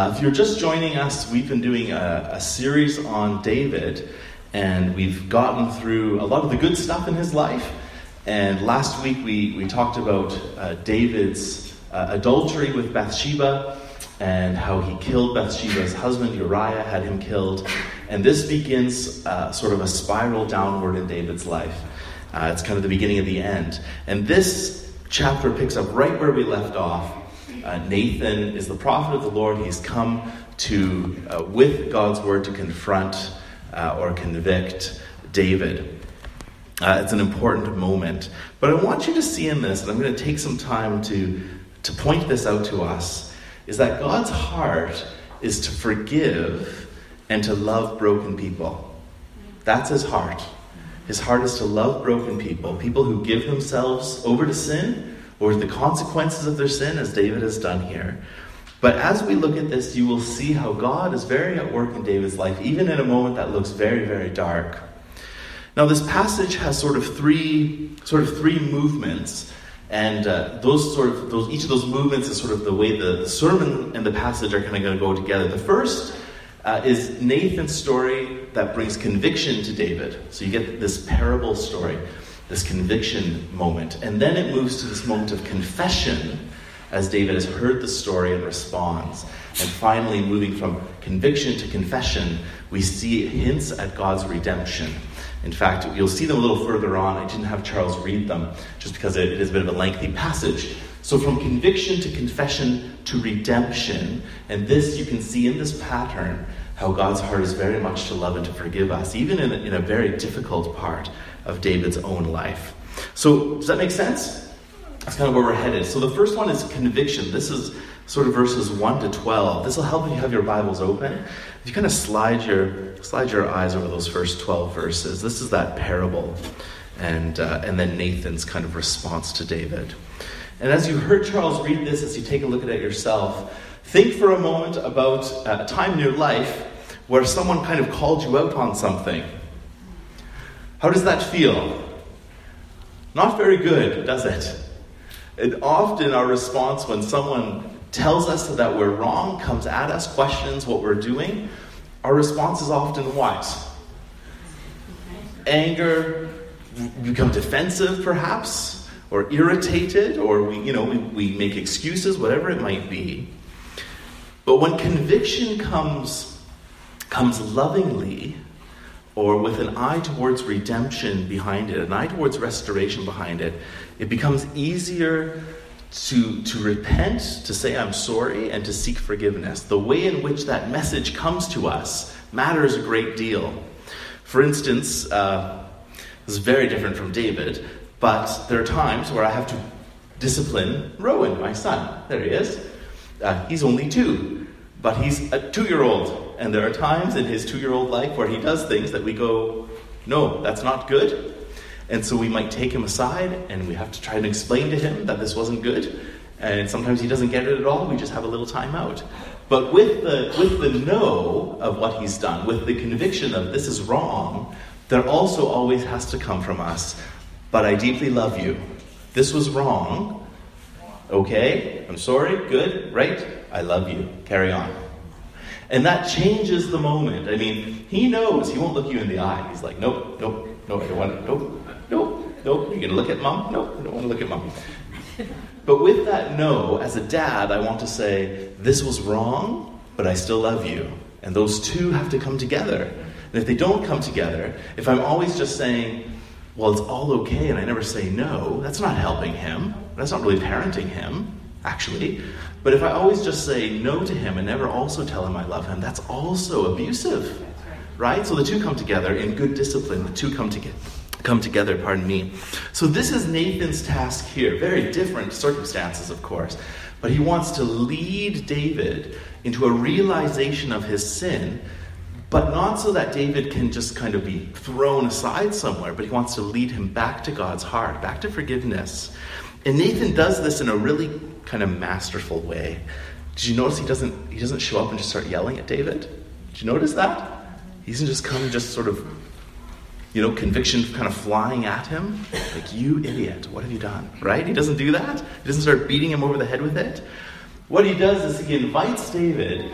Uh, if you're just joining us, we've been doing a, a, series on David, and we've gotten through a lot of the good stuff in his life. And last week we, we talked about uh, David's uh, adultery with Bathsheba and how he killed Bathsheba's husband, Uriah, had him killed. And this begins uh, sort of a spiral downward in David's life. Uh, it's kind of the beginning of the end. And this chapter picks up right where we left off. Uh, Nathan is the prophet of the Lord. He's come to, uh, with God's word, to confront uh, or convict David. Uh, it's an important moment. But I want you to see in this, and I'm going to take some time to, to point this out to us, is that God's heart is to forgive and to love broken people. That's his heart. His heart is to love broken people, people who give themselves over to sin or the consequences of their sin, as David has done here. But as we look at this, you will see how God is very at work in David's life, even in a moment that looks very, very dark. Now, this passage has sort of three, sort of three movements, and uh, those sort of those each of those movements is sort of the way the, the sermon and the passage are kind of going to go together. The first uh, is Nathan's story that brings conviction to David. So you get this parable story, this conviction moment. And then it moves to this moment of confession as David has heard the story and responds. And finally, moving from conviction to confession, we see hints at God's redemption. In fact, you'll see them a little further on. I didn't have Charles read them just because it is a bit of a lengthy passage. So, from conviction to confession to redemption, and this you can see in this pattern how God's heart is very much to love and to forgive us, even in a, in a very difficult part of David's own life. So, does that make sense? That's kind of where we're headed. So, the first one is conviction. This is sort of verses 1 to 12. This will help if you have your Bibles open. If you kind of slide your, slide your eyes over those first 12 verses, this is that parable. And, uh, and then Nathan's kind of response to David. And as you heard Charles read this, as you take a look at it yourself, think for a moment about a time in your life where someone kind of called you out on something. How does that feel? Not very good, does it? And often our response when someone tells us that we're wrong, comes at us, questions what we're doing, our response is often what? Anger, become defensive perhaps, or irritated, or we, you know, we, we make excuses, whatever it might be. But when conviction comes, comes lovingly, or with an eye towards redemption behind it, an eye towards restoration behind it, it becomes easier to, to repent, to say I'm sorry, and to seek forgiveness. The way in which that message comes to us matters a great deal. For instance, uh, this is very different from David, but there are times where I have to discipline Rowan, my son. There he is. Uh, he's only two, but he's a two year old. And there are times in his two year old life where he does things that we go, no, that's not good. And so we might take him aside and we have to try and explain to him that this wasn't good. And sometimes he doesn't get it at all. We just have a little time out. But with the, with the know of what he's done, with the conviction of this is wrong, there also always has to come from us but I deeply love you. This was wrong. Okay, I'm sorry, good, right? I love you. Carry on. And that changes the moment. I mean, he knows he won't look you in the eye. He's like, nope, nope, no, I don't want to, nope, nope, nope. You're going to look at mom? Nope, I don't want to look at mom. But with that no, as a dad, I want to say, this was wrong, but I still love you. And those two have to come together. And if they don't come together, if I'm always just saying, well, it's all okay and I never say no, that's not helping him. That's not really parenting him, actually. But if I always just say no to him and never also tell him I love him, that's also abusive. Right? So the two come together in good discipline. The two come together come together, pardon me. So this is Nathan's task here. Very different circumstances, of course. But he wants to lead David into a realization of his sin but not so that David can just kind of be thrown aside somewhere, but he wants to lead him back to God's heart, back to forgiveness. And Nathan does this in a really kind of masterful way. Did you notice he doesn't he doesn't show up and just start yelling at David? Did you notice that? He doesn't just come just sort of you know, conviction kind of flying at him. Like, you idiot, what have you done? Right? He doesn't do that. He doesn't start beating him over the head with it. What he does is he invites David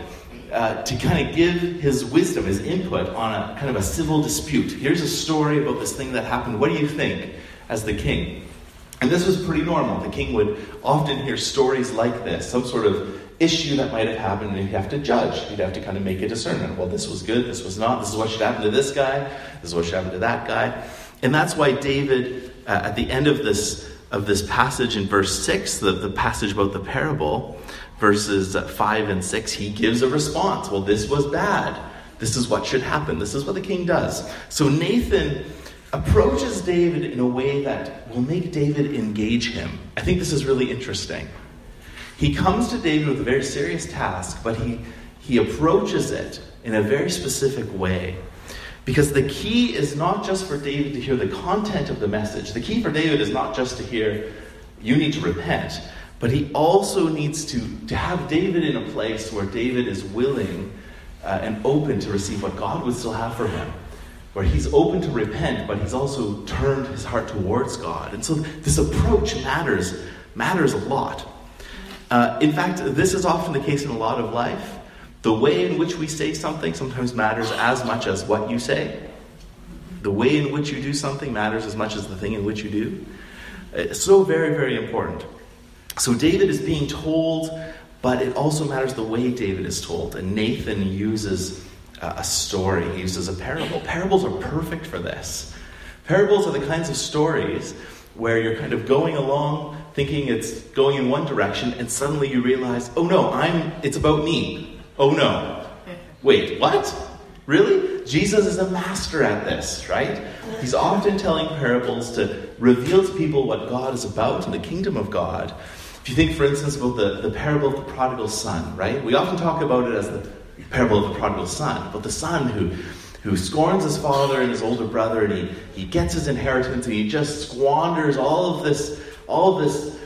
uh, to kind of give his wisdom, his input on a kind of a civil dispute. Here's a story about this thing that happened. What do you think as the king? And this was pretty normal. The king would often hear stories like this, some sort of issue that might have happened, and he'd have to judge. He'd have to kind of make a discernment. Well, this was good, this was not, this is what should happen to this guy, this is what should happen to that guy. And that's why David, uh, at the end of this, of this passage in verse 6, the, the passage about the parable, verses 5 and 6, he gives a response. Well, this was bad. This is what should happen. This is what the king does. So Nathan approaches David in a way that will make David engage him. I think this is really interesting. He comes to David with a very serious task, but he, he approaches it in a very specific way. Because the key is not just for David to hear the content of the message. The key for David is not just to hear, you need to repent, but he also needs to, to have David in a place where David is willing uh, and open to receive what God would still have for him where he's open to repent, but he's also turned his heart towards God. And so this approach matters, matters a lot. Uh, in fact, this is often the case in a lot of life. The way in which we say something sometimes matters as much as what you say. The way in which you do something matters as much as the thing in which you do. It's so very, very important. So David is being told, but it also matters the way David is told. And Nathan uses a story, he uses a parable. Parables are perfect for this. Parables are the kinds of stories where you're kind of going along thinking it's going in one direction and suddenly you realize, "Oh no, I'm it's about me." Oh no. Wait, what? Really? Jesus is a master at this, right? He's often telling parables to reveal to people what God is about and the kingdom of God. If you think, for instance, about the, the parable of the prodigal son, right? We often talk about it as the parable of the prodigal son, but the son who, who scorns his father and his older brother, and he, he gets his inheritance, and he just squanders all of this, all of this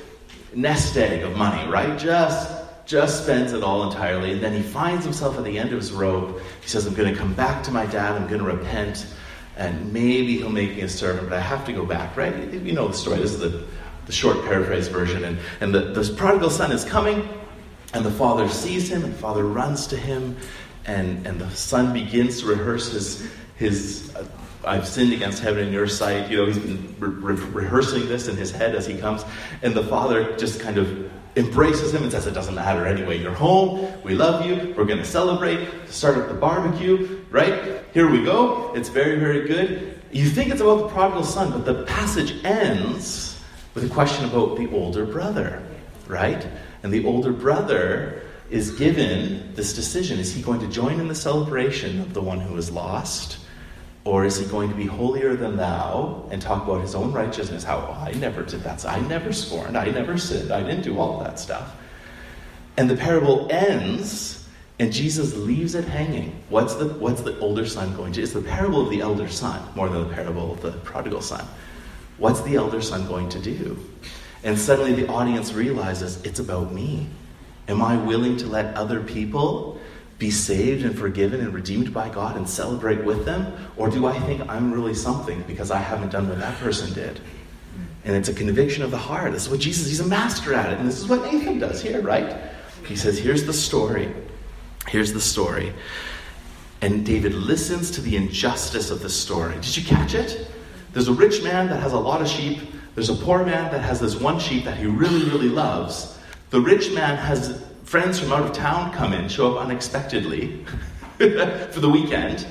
nest egg of money, right? Just just spends it all entirely, and then he finds himself at the end of his rope. He says, I'm going to come back to my dad, I'm going to repent, and maybe he'll make me a servant, but I have to go back, right? You know the story. This is the, the short paraphrase version. And, and the, the prodigal son is coming, and the father sees him, and the father runs to him, and, and the son begins to rehearse his, his uh, I've sinned against heaven in your sight. You know, he's been re- re- rehearsing this in his head as he comes. And the father just kind of embraces him and says, It doesn't matter anyway. You're home. We love you. We're going to celebrate. Start up the barbecue, right? Here we go. It's very, very good. You think it's about the prodigal son, but the passage ends with a question about the older brother, right? And the older brother is given this decision is he going to join in the celebration of the one who is lost? Or is he going to be holier than thou and talk about his own righteousness? How oh, I never did that. I never scorned. I never sinned. I didn't do all that stuff. And the parable ends, and Jesus leaves it hanging. What's the, what's the older son going to? It's the parable of the elder son more than the parable of the prodigal son. What's the elder son going to do? And suddenly the audience realizes it's about me. Am I willing to let other people be saved and forgiven and redeemed by God and celebrate with them? Or do I think I'm really something because I haven't done what that person did? And it's a conviction of the heart. This is what Jesus, he's a master at it. And this is what Nathan does here, right? He says, Here's the story. Here's the story. And David listens to the injustice of the story. Did you catch it? There's a rich man that has a lot of sheep there's a poor man that has this one sheep that he really, really loves. The rich man has friends from out of town come in, show up unexpectedly for the weekend.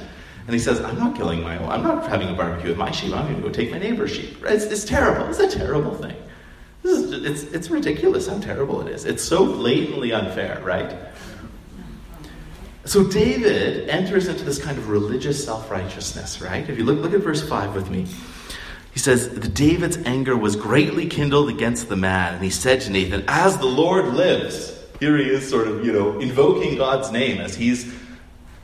And he says, I'm not killing my I'm not having a barbecue with my sheep, I'm going to go take my neighbor's sheep. It's, it's terrible. It's a terrible thing. This is, it's, it's ridiculous how terrible it is. It's so blatantly unfair, right? So David enters into this kind of religious self righteousness, right? If you look, look at verse 5 with me. He says, David's anger was greatly kindled against the man, and he said to Nathan, As the Lord lives, here he is sort of, you know, invoking God's name as he's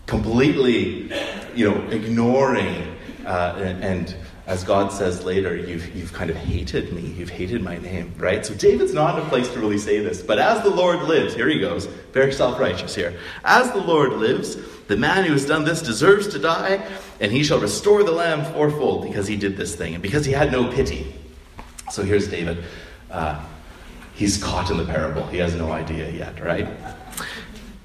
completely, you know, ignoring uh, and, and as God says later, you've, you've kind of hated me. You've hated my name, right? So David's not in a place to really say this. But as the Lord lives, here he goes, very self righteous here. As the Lord lives, the man who has done this deserves to die, and he shall restore the lamb fourfold because he did this thing and because he had no pity. So here's David. Uh, he's caught in the parable. He has no idea yet, right?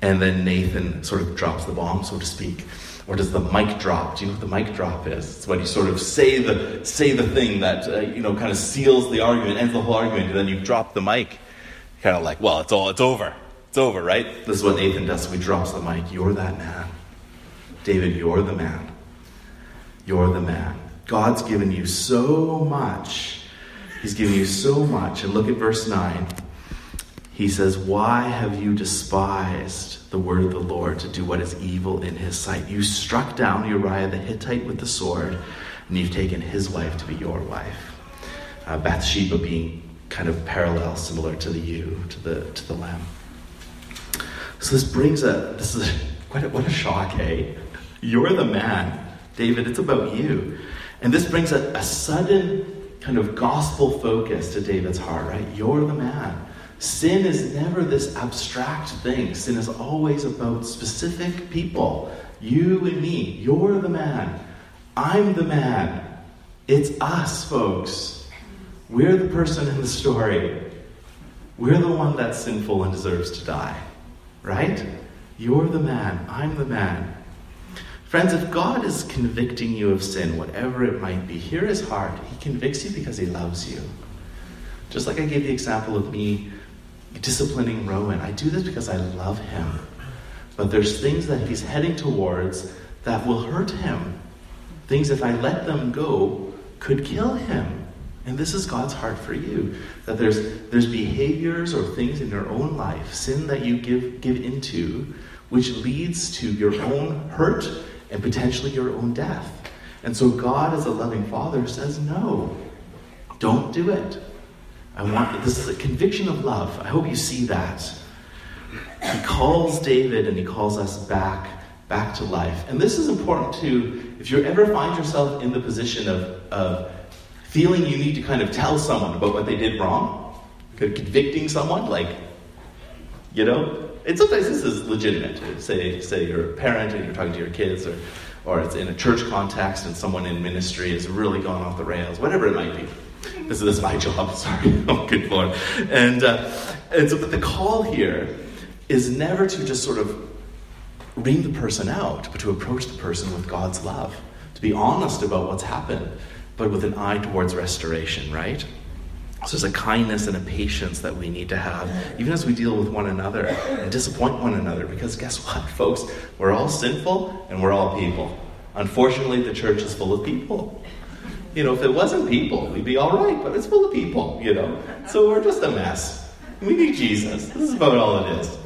And then Nathan sort of drops the bomb, so to speak. Or does the mic drop? Do you know what the mic drop is? It's when you sort of say the, say the thing that, uh, you know, kind of seals the argument, ends the whole argument, and then you drop the mic. Kind of like, well, it's all, it's over. It's over, right? This is what Nathan does. So he drops the mic. You're that man. David, you're the man. You're the man. God's given you so much. He's given you so much. And look at verse 9. He says, Why have you despised the word of the Lord to do what is evil in his sight? You struck down Uriah the Hittite with the sword, and you've taken his wife to be your wife. Uh, Bathsheba being kind of parallel, similar to the ewe, to the, to the lamb. So this brings a, this is what a, what a shock, hey? You're the man. David, it's about you. And this brings a, a sudden kind of gospel focus to David's heart, right? You're the man. Sin is never this abstract thing. Sin is always about specific people. You and me. You're the man. I'm the man. It's us, folks. We're the person in the story. We're the one that's sinful and deserves to die. Right? You're the man. I'm the man. Friends, if God is convicting you of sin, whatever it might be, hear his heart. He convicts you because he loves you. Just like I gave the example of me disciplining Rowan, I do this because I love him. But there's things that he's heading towards that will hurt him. Things, if I let them go, could kill him. And this is God's heart for you. That there's, there's behaviors or things in your own life, sin that you give, give into, which leads to your own hurt and potentially your own death. And so God, as a loving father, says, No, don't do it. I want this is a conviction of love. I hope you see that. He calls David and he calls us back, back to life. And this is important too. If you ever find yourself in the position of, of feeling you need to kind of tell someone about what they did wrong, convicting someone, like, you know, and sometimes this is legitimate. Say, say you're a parent and you're talking to your kids, or, or it's in a church context and someone in ministry has really gone off the rails, whatever it might be. This, is my job, sorry. oh, good Lord. And, uh, and so, but the call here is never to just sort of ream the person out, but to approach the person with God's love, to be honest about what's happened, but with an eye towards restoration, right? So there's a kindness and a patience that we need to have, even as we deal with one another and disappoint one another. Because guess what, folks? We're all sinful and we're all people. Unfortunately, the church is full of people. You know, if it wasn't people, we'd be all right, but it's full of people, you know. So we're just a mess. We need Jesus. This is about all it is.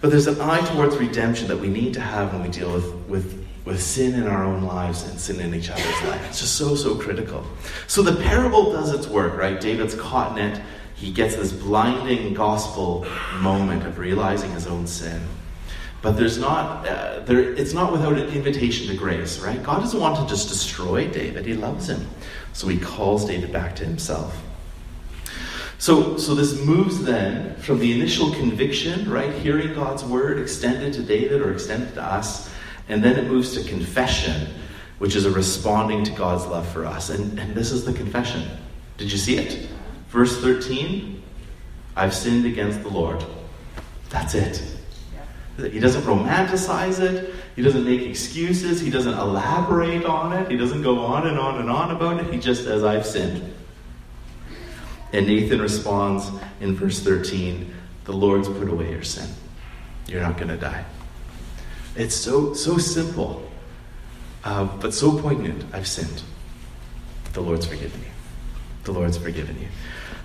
But there's an eye towards redemption that we need to have when we deal with, with with sin in our own lives and sin in each other's life. It's just so, so critical. So the parable does its work, right? David's caught in it. He gets this blinding gospel moment of realizing his own sin. But there's not, uh, there, it's not without an invitation to grace, right? God doesn't want to just destroy David. He loves him. So he calls David back to himself. So, so this moves then from the initial conviction, right? Hearing God's word extended to David or extended to us, and then it moves to confession, which is a responding to God's love for us. And, and this is the confession. Did you see it? Verse 13 I've sinned against the Lord. That's it. He doesn't romanticize it. He doesn't make excuses. He doesn't elaborate on it. He doesn't go on and on and on about it. He just says, I've sinned. And Nathan responds in verse 13 The Lord's put away your sin. You're not going to die. It's so, so simple, uh, but so poignant. I've sinned. The Lord's forgiven you. The Lord's forgiven you.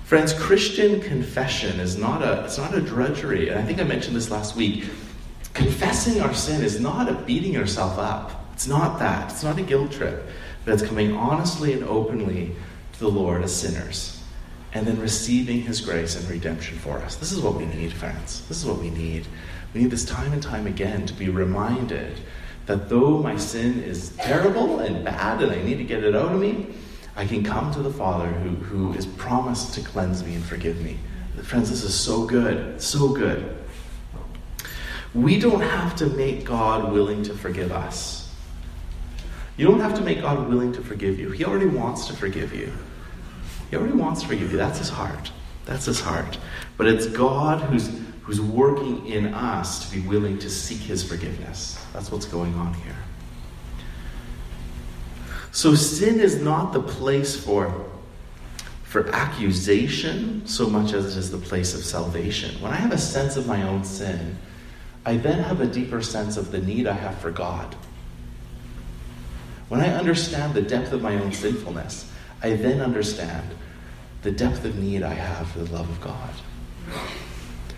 Friends, Christian confession is not a, it's not a drudgery. And I think I mentioned this last week. Confessing our sin is not a beating yourself up. It's not that. It's not a guilt trip. But it's coming honestly and openly to the Lord as sinners and then receiving his grace and redemption for us. This is what we need, friends. This is what we need. We need this time and time again to be reminded that though my sin is terrible and bad and I need to get it out of me, I can come to the Father who, who is promised to cleanse me and forgive me. Friends, this is so good, so good. We don't have to make God willing to forgive us. You don't have to make God willing to forgive you. He already wants to forgive you. He already wants to forgive you. That's his heart. That's his heart. But it's God who's who's working in us to be willing to seek his forgiveness. That's what's going on here. So sin is not the place for for accusation so much as it is the place of salvation. When I have a sense of my own sin, I then have a deeper sense of the need I have for God. When I understand the depth of my own sinfulness, I then understand the depth of need I have for the love of God.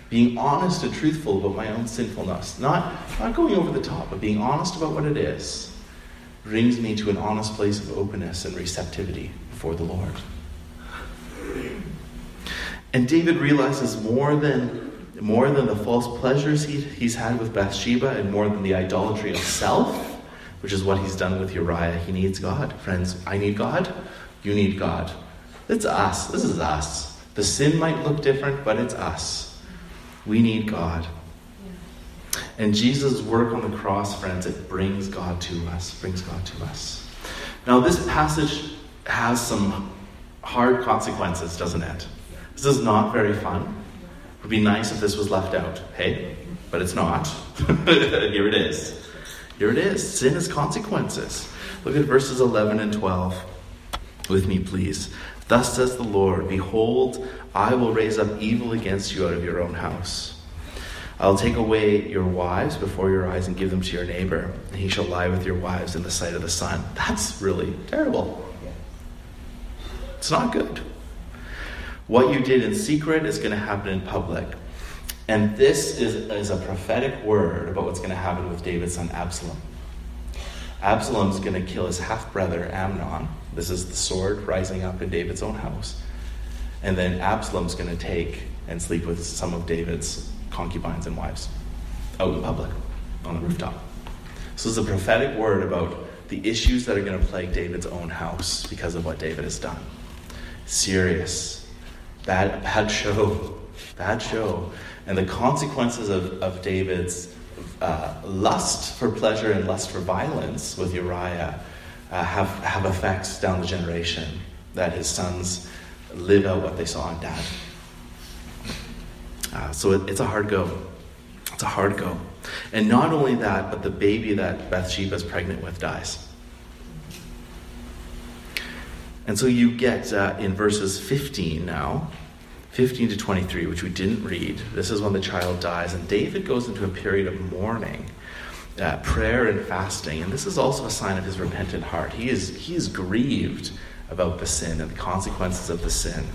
Being honest and truthful about my own sinfulness, not, not going over the top, but being honest about what it is, brings me to an honest place of openness and receptivity before the Lord. And David realizes more than, more than the false pleasures he, he's had with Bathsheba and more than the idolatry of self, which is what he's done with Uriah. He needs God. Friends, I need God. You need God. It's us. This is us. The sin might look different, but it's us. We need God. And Jesus' work on the cross, friends, it brings God to us, brings God to us. Now, this passage has some hard consequences, doesn't it? This is not very fun. It would be nice if this was left out, hey? But it's not. Here it is. Here it is. Sin has consequences. Look at verses 11 and 12 with me, please. Thus says the Lord Behold, I will raise up evil against you out of your own house. I'll take away your wives before your eyes and give them to your neighbor, and he shall lie with your wives in the sight of the sun. That's really terrible. It's not good. What you did in secret is going to happen in public. And this is, is a prophetic word about what's going to happen with David's son Absalom. Absalom's going to kill his half brother Amnon. This is the sword rising up in David's own house. And then Absalom's going to take and sleep with some of David's concubines and wives out in public on the rooftop. So this is a prophetic word about the issues that are going to plague David's own house because of what David has done serious. Bad, bad show. Bad show. And the consequences of, of David's uh, lust for pleasure and lust for violence with Uriah uh, have, have effects down the generation that his sons live out what they saw in dad. Uh, so it, it's a hard go. It's a hard go. And not only that, but the baby that Bathsheba is pregnant with dies. And so you get uh, in verses 15 now, 15 to 23, which we didn't read. This is when the child dies, and David goes into a period of mourning, uh, prayer, and fasting. And this is also a sign of his repentant heart. He is, he is grieved about the sin and the consequences of the sin.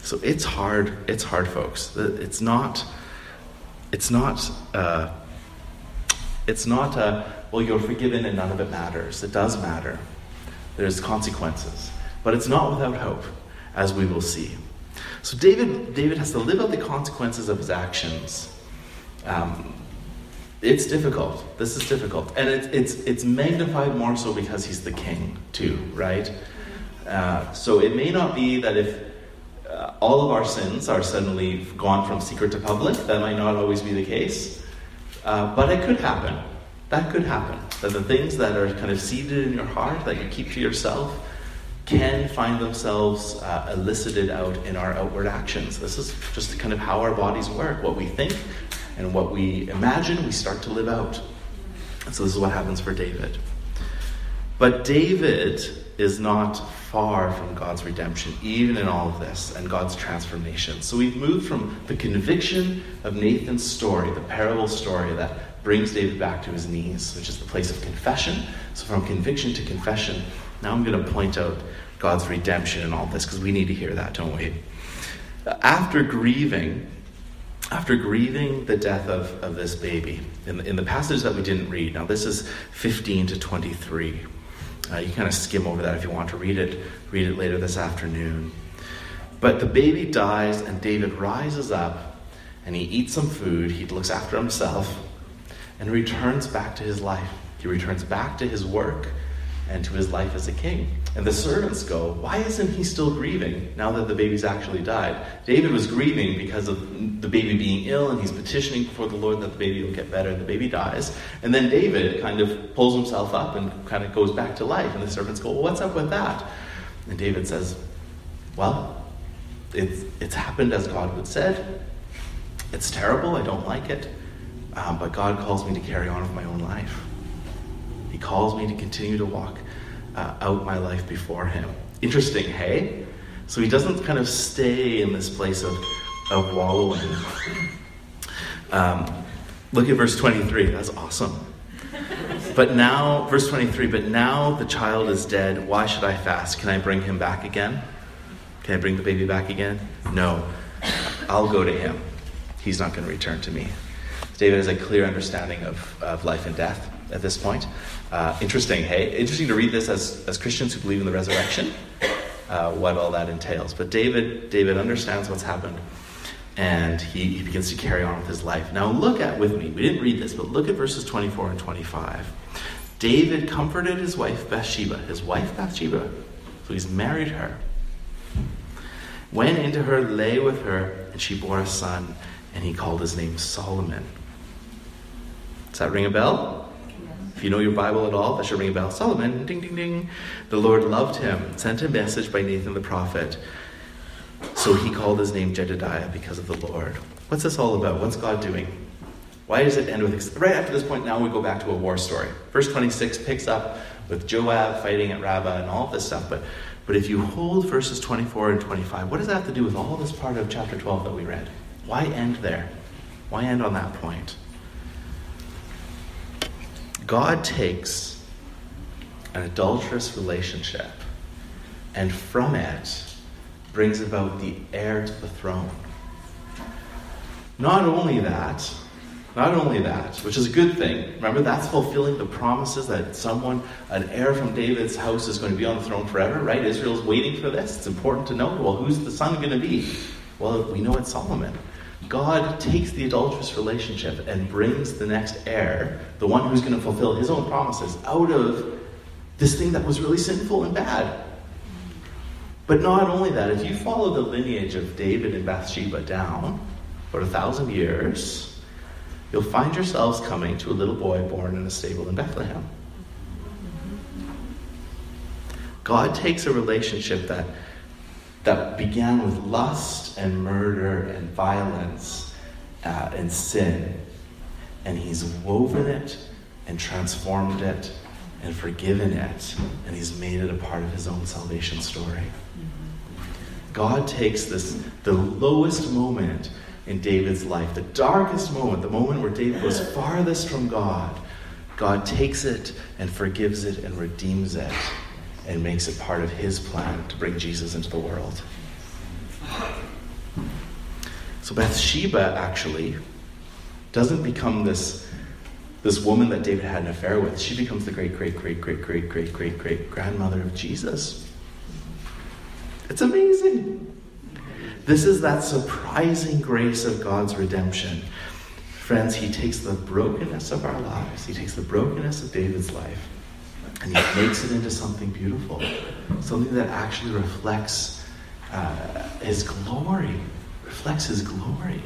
So it's hard. It's hard, folks. It's not. It's not. Uh, it's not. Uh, well, you're forgiven and none of it matters. It does matter. There's consequences. But it's not without hope, as we will see. So David, David has to live out the consequences of his actions. Um, it's difficult. This is difficult. And it, it's, it's magnified more so because he's the king, too, right? Uh, so it may not be that if uh, all of our sins are suddenly gone from secret to public, that might not always be the case. Uh, but it could happen. That could happen. That the things that are kind of seeded in your heart that you keep to yourself can find themselves uh, elicited out in our outward actions. This is just kind of how our bodies work. What we think and what we imagine, we start to live out. And so this is what happens for David. But David is not far from God's redemption, even in all of this, and God's transformation. So we've moved from the conviction of Nathan's story, the parable story that brings David back to his knees, which is the place of confession. So, from conviction to confession, now I'm going to point out God's redemption and all this because we need to hear that, don't we? After grieving, after grieving the death of, of this baby, in the, in the passage that we didn't read, now this is 15 to 23. Uh, you kind of skim over that if you want to read it, read it later this afternoon. But the baby dies, and David rises up and he eats some food. He looks after himself and returns back to his life. He returns back to his work and to his life as a king. And the servants go, Why isn't he still grieving now that the baby's actually died? David was grieving because of the baby being ill, and he's petitioning before the Lord that the baby will get better. and The baby dies. And then David kind of pulls himself up and kind of goes back to life. And the servants go, Well, what's up with that? And David says, Well, it's, it's happened as God had said. It's terrible. I don't like it. Um, but God calls me to carry on with my own life. He calls me to continue to walk uh, out my life before Him. Interesting, hey? So He doesn't kind of stay in this place of, of wallowing. Um, look at verse 23. That's awesome. But now, verse 23, but now the child is dead. Why should I fast? Can I bring him back again? Can I bring the baby back again? No. I'll go to him. He's not going to return to me. David has a clear understanding of, of life and death at this point. Uh, interesting, hey? Interesting to read this as, as Christians who believe in the resurrection, uh, what all that entails. But David, David understands what's happened and he, he begins to carry on with his life. Now, look at with me, we didn't read this, but look at verses 24 and 25. David comforted his wife Bathsheba, his wife Bathsheba, so he's married her, went into her, lay with her, and she bore a son, and he called his name Solomon. Does that ring a bell? If you know your Bible at all, that should ring a bell. Solomon, ding, ding, ding. The Lord loved him, sent a message by Nathan the prophet. So he called his name Jedediah because of the Lord. What's this all about? What's God doing? Why does it end with. Right after this point, now we go back to a war story. Verse 26 picks up with Joab fighting at Rabbah and all this stuff. But, but if you hold verses 24 and 25, what does that have to do with all this part of chapter 12 that we read? Why end there? Why end on that point? God takes an adulterous relationship and from it brings about the heir to the throne. Not only that, not only that, which is a good thing. Remember, that's fulfilling the promises that someone, an heir from David's house, is going to be on the throne forever, right? Israel's waiting for this. It's important to know. Well, who's the son going to be? Well, we know it's Solomon. God takes the adulterous relationship and brings the next heir, the one who's going to fulfill his own promises, out of this thing that was really sinful and bad. But not only that, if you follow the lineage of David and Bathsheba down for a thousand years, you'll find yourselves coming to a little boy born in a stable in Bethlehem. God takes a relationship that, that began with lust and murder and violence uh, and sin, and He's woven it and transformed it and forgiven it, and He's made it a part of His own salvation story. God takes this, the lowest moment in David's life, the darkest moment, the moment where David was farthest from God. God takes it and forgives it and redeems it and makes it part of his plan to bring Jesus into the world. So Bathsheba actually doesn't become this, this woman that David had an affair with. She becomes the great, great, great, great, great, great, great, great grandmother of Jesus. It's amazing. This is that surprising grace of God's redemption. Friends, He takes the brokenness of our lives, He takes the brokenness of David's life, and He makes it into something beautiful, something that actually reflects uh, His glory, reflects His glory.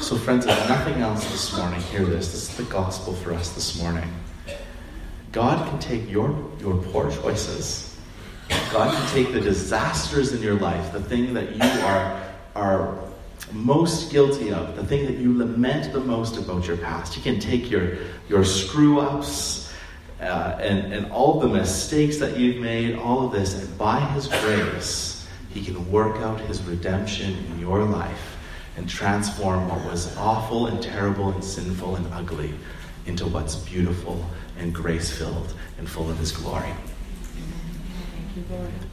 So, friends, if nothing else this morning, hear this. This is the gospel for us this morning. God can take your, your poor choices God can take the disasters in your life, the thing that you are, are most guilty of, the thing that you lament the most about your past. He can take your, your screw ups uh, and, and all the mistakes that you've made, all of this, and by His grace, He can work out His redemption in your life and transform what was awful and terrible and sinful and ugly into what's beautiful and grace filled and full of His glory.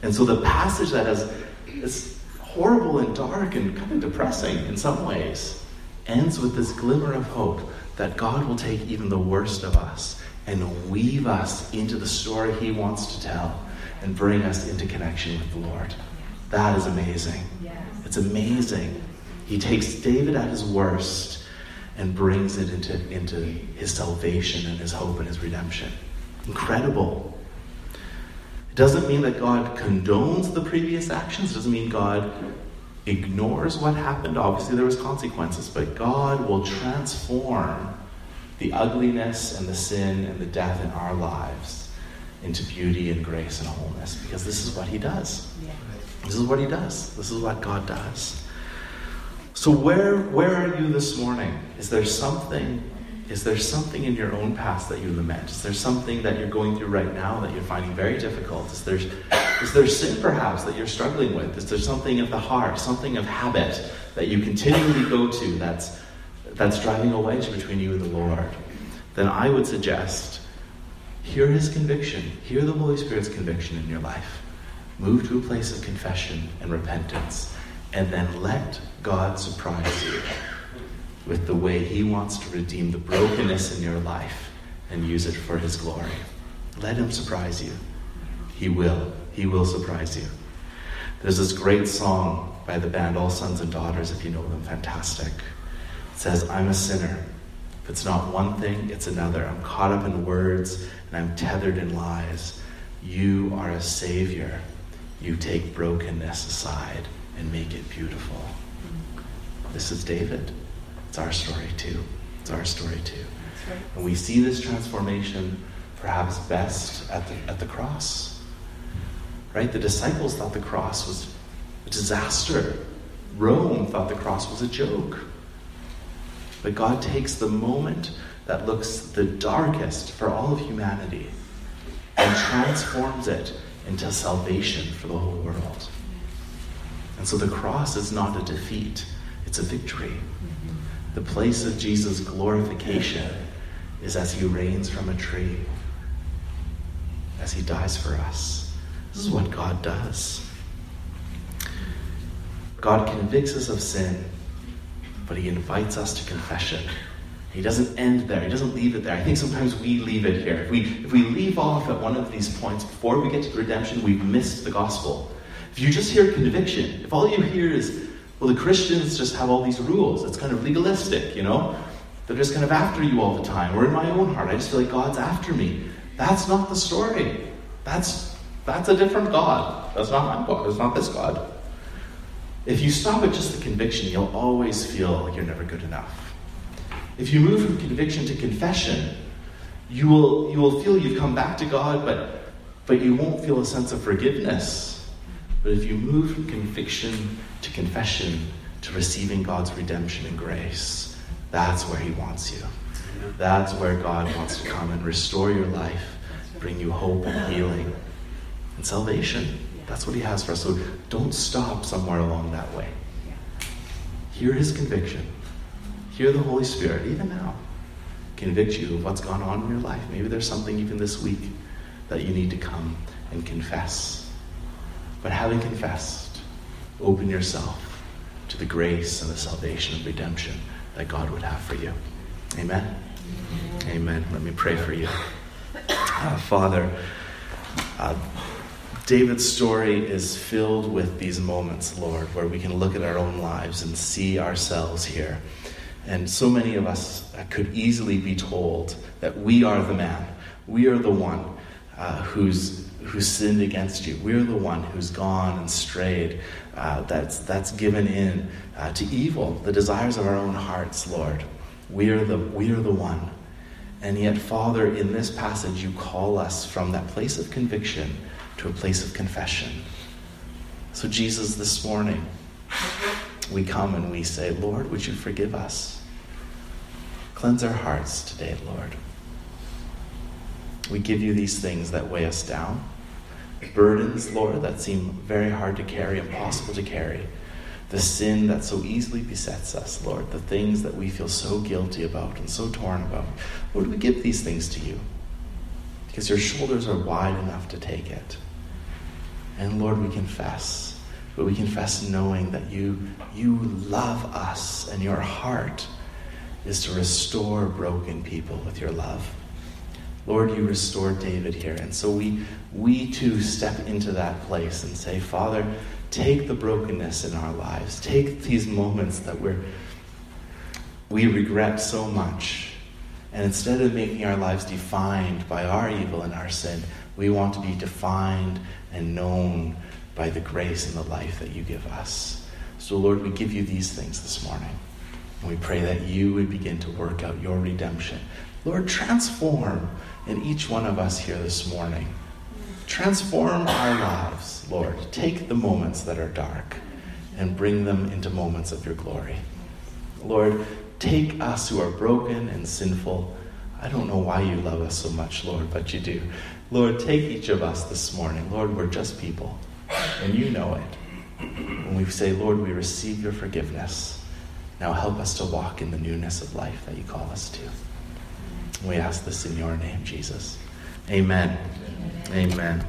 And so the passage that has is horrible and dark and kind of depressing in some ways ends with this glimmer of hope that God will take even the worst of us and weave us into the story He wants to tell and bring us into connection with the Lord. That is amazing. It's amazing. He takes David at his worst and brings it into, into his salvation and his hope and his redemption. Incredible It doesn't mean that God condones the previous actions, it doesn't mean God ignores what happened. Obviously, there was consequences, but God will transform the ugliness and the sin and the death in our lives into beauty and grace and wholeness because this is what He does. This is what He does. This is what God does. So where where are you this morning? Is there something is there something in your own past that you lament? Is there something that you're going through right now that you're finding very difficult? Is there, is there sin perhaps that you're struggling with? Is there something of the heart, something of habit that you continually go to that's, that's driving a wedge between you and the Lord? Then I would suggest hear His conviction, hear the Holy Spirit's conviction in your life. Move to a place of confession and repentance, and then let God surprise you with the way He wants to redeem the brokenness in your life and use it for His glory. Let Him surprise you. He will. He will surprise you. There's this great song by the band All Sons and Daughters, if you know them, fantastic. Says, I'm a sinner. If it's not one thing, it's another. I'm caught up in words and I'm tethered in lies. You are a savior. You take brokenness aside and make it beautiful. This is David. It's our story too. It's our story too. Right. And we see this transformation perhaps best at the, at the cross. Right? The disciples thought the cross was a disaster. Rome thought the cross was a joke. But God takes the moment that looks the darkest for all of humanity and transforms it into salvation for the whole world. And so the cross is not a defeat, it's a victory. The place of Jesus' glorification is as he reigns from a tree, as he dies for us. This is what God does. God convicts us of sin, but he invites us to confession. He doesn't end there. He doesn't leave it there. I think sometimes we leave it here. If we, if we leave off at one of these points before we get to the redemption, we've missed the gospel. If you just hear conviction, if all you hear is well, the Christians just have all these rules. It's kind of legalistic, you know? They're just kind of after you all the time. Or in my own heart, I just feel like God's after me. That's not the story. That's that's a different God. That's not my God. That's not this God. If you stop at just the conviction, you'll always feel like you're never good enough. If you move from conviction to confession, you will you will feel you've come back to God, but but you won't feel a sense of forgiveness. But if you move from conviction to confession, to receiving God's redemption and grace. That's where He wants you. That's where God wants to come and restore your life, bring you hope and healing and salvation. That's what He has for us. So don't stop somewhere along that way. Hear His conviction. Hear the Holy Spirit, even now, convict you of what's gone on in your life. Maybe there's something even this week that you need to come and confess. But having confessed, open yourself to the grace and the salvation and redemption that God would have for you. Amen. Amen. Let me pray for you. Uh, Father, uh, David's story is filled with these moments, Lord, where we can look at our own lives and see ourselves here. And so many of us uh, could easily be told that we are the man, we are the one uh, who's who sinned against you. We're the one who's gone and strayed uh, that's, that's given in uh, to evil, the desires of our own hearts, Lord. We are, the, we are the one. And yet, Father, in this passage, you call us from that place of conviction to a place of confession. So, Jesus, this morning, we come and we say, Lord, would you forgive us? Cleanse our hearts today, Lord. We give you these things that weigh us down burdens, Lord, that seem very hard to carry, impossible to carry. The sin that so easily besets us, Lord, the things that we feel so guilty about and so torn about. Lord, we give these things to you because your shoulders are wide enough to take it. And Lord, we confess, but we confess knowing that you, you love us and your heart is to restore broken people with your love. Lord, you restored David here. And so we, we too step into that place and say, Father, take the brokenness in our lives. Take these moments that we're, we regret so much. And instead of making our lives defined by our evil and our sin, we want to be defined and known by the grace and the life that you give us. So, Lord, we give you these things this morning. And we pray that you would begin to work out your redemption. Lord, transform in each one of us here this morning. Transform our lives, Lord. Take the moments that are dark and bring them into moments of your glory. Lord, take us who are broken and sinful. I don't know why you love us so much, Lord, but you do. Lord, take each of us this morning. Lord, we're just people, and you know it. When we say, Lord, we receive your forgiveness, now help us to walk in the newness of life that you call us to. We ask this in your name, Jesus. Amen. Amen. Amen.